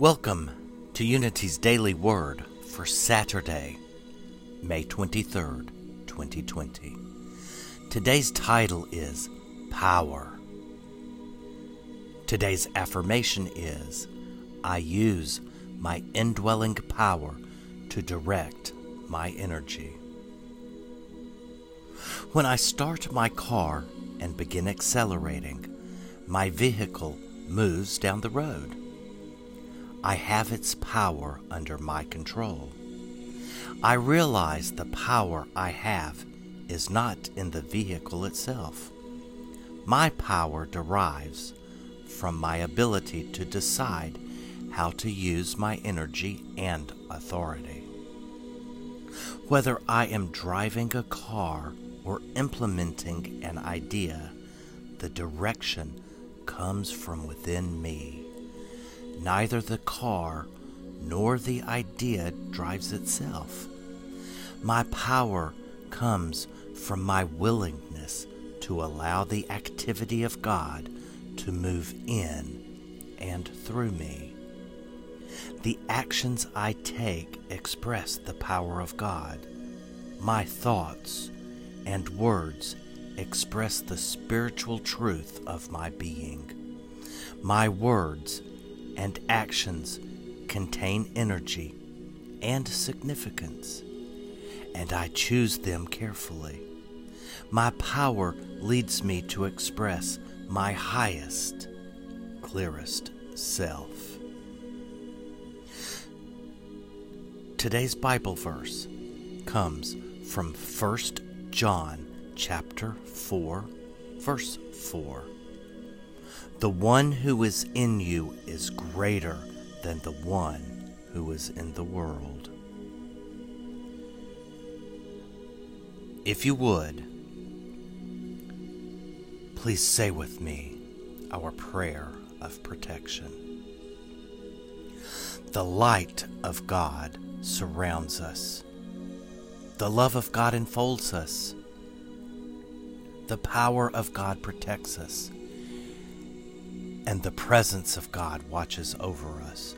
Welcome to Unity's Daily Word for Saturday, May 23rd, 2020. Today's title is Power. Today's affirmation is I use my indwelling power to direct my energy. When I start my car and begin accelerating, my vehicle moves down the road. I have its power under my control. I realize the power I have is not in the vehicle itself. My power derives from my ability to decide how to use my energy and authority. Whether I am driving a car or implementing an idea, the direction comes from within me. Neither the car nor the idea drives itself. My power comes from my willingness to allow the activity of God to move in and through me. The actions I take express the power of God. My thoughts and words express the spiritual truth of my being. My words and actions contain energy and significance, and I choose them carefully. My power leads me to express my highest, clearest self. Today's Bible verse comes from 1 John chapter 4 verse 4. The one who is in you is greater than the one who is in the world. If you would, please say with me our prayer of protection. The light of God surrounds us. The love of God enfolds us. The power of God protects us and the presence of God watches over us.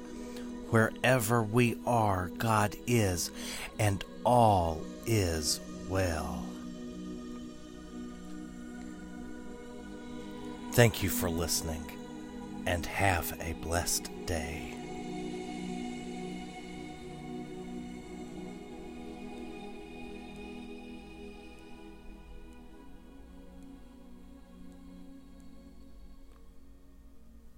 Wherever we are, God is, and all is well. Thank you for listening, and have a blessed day.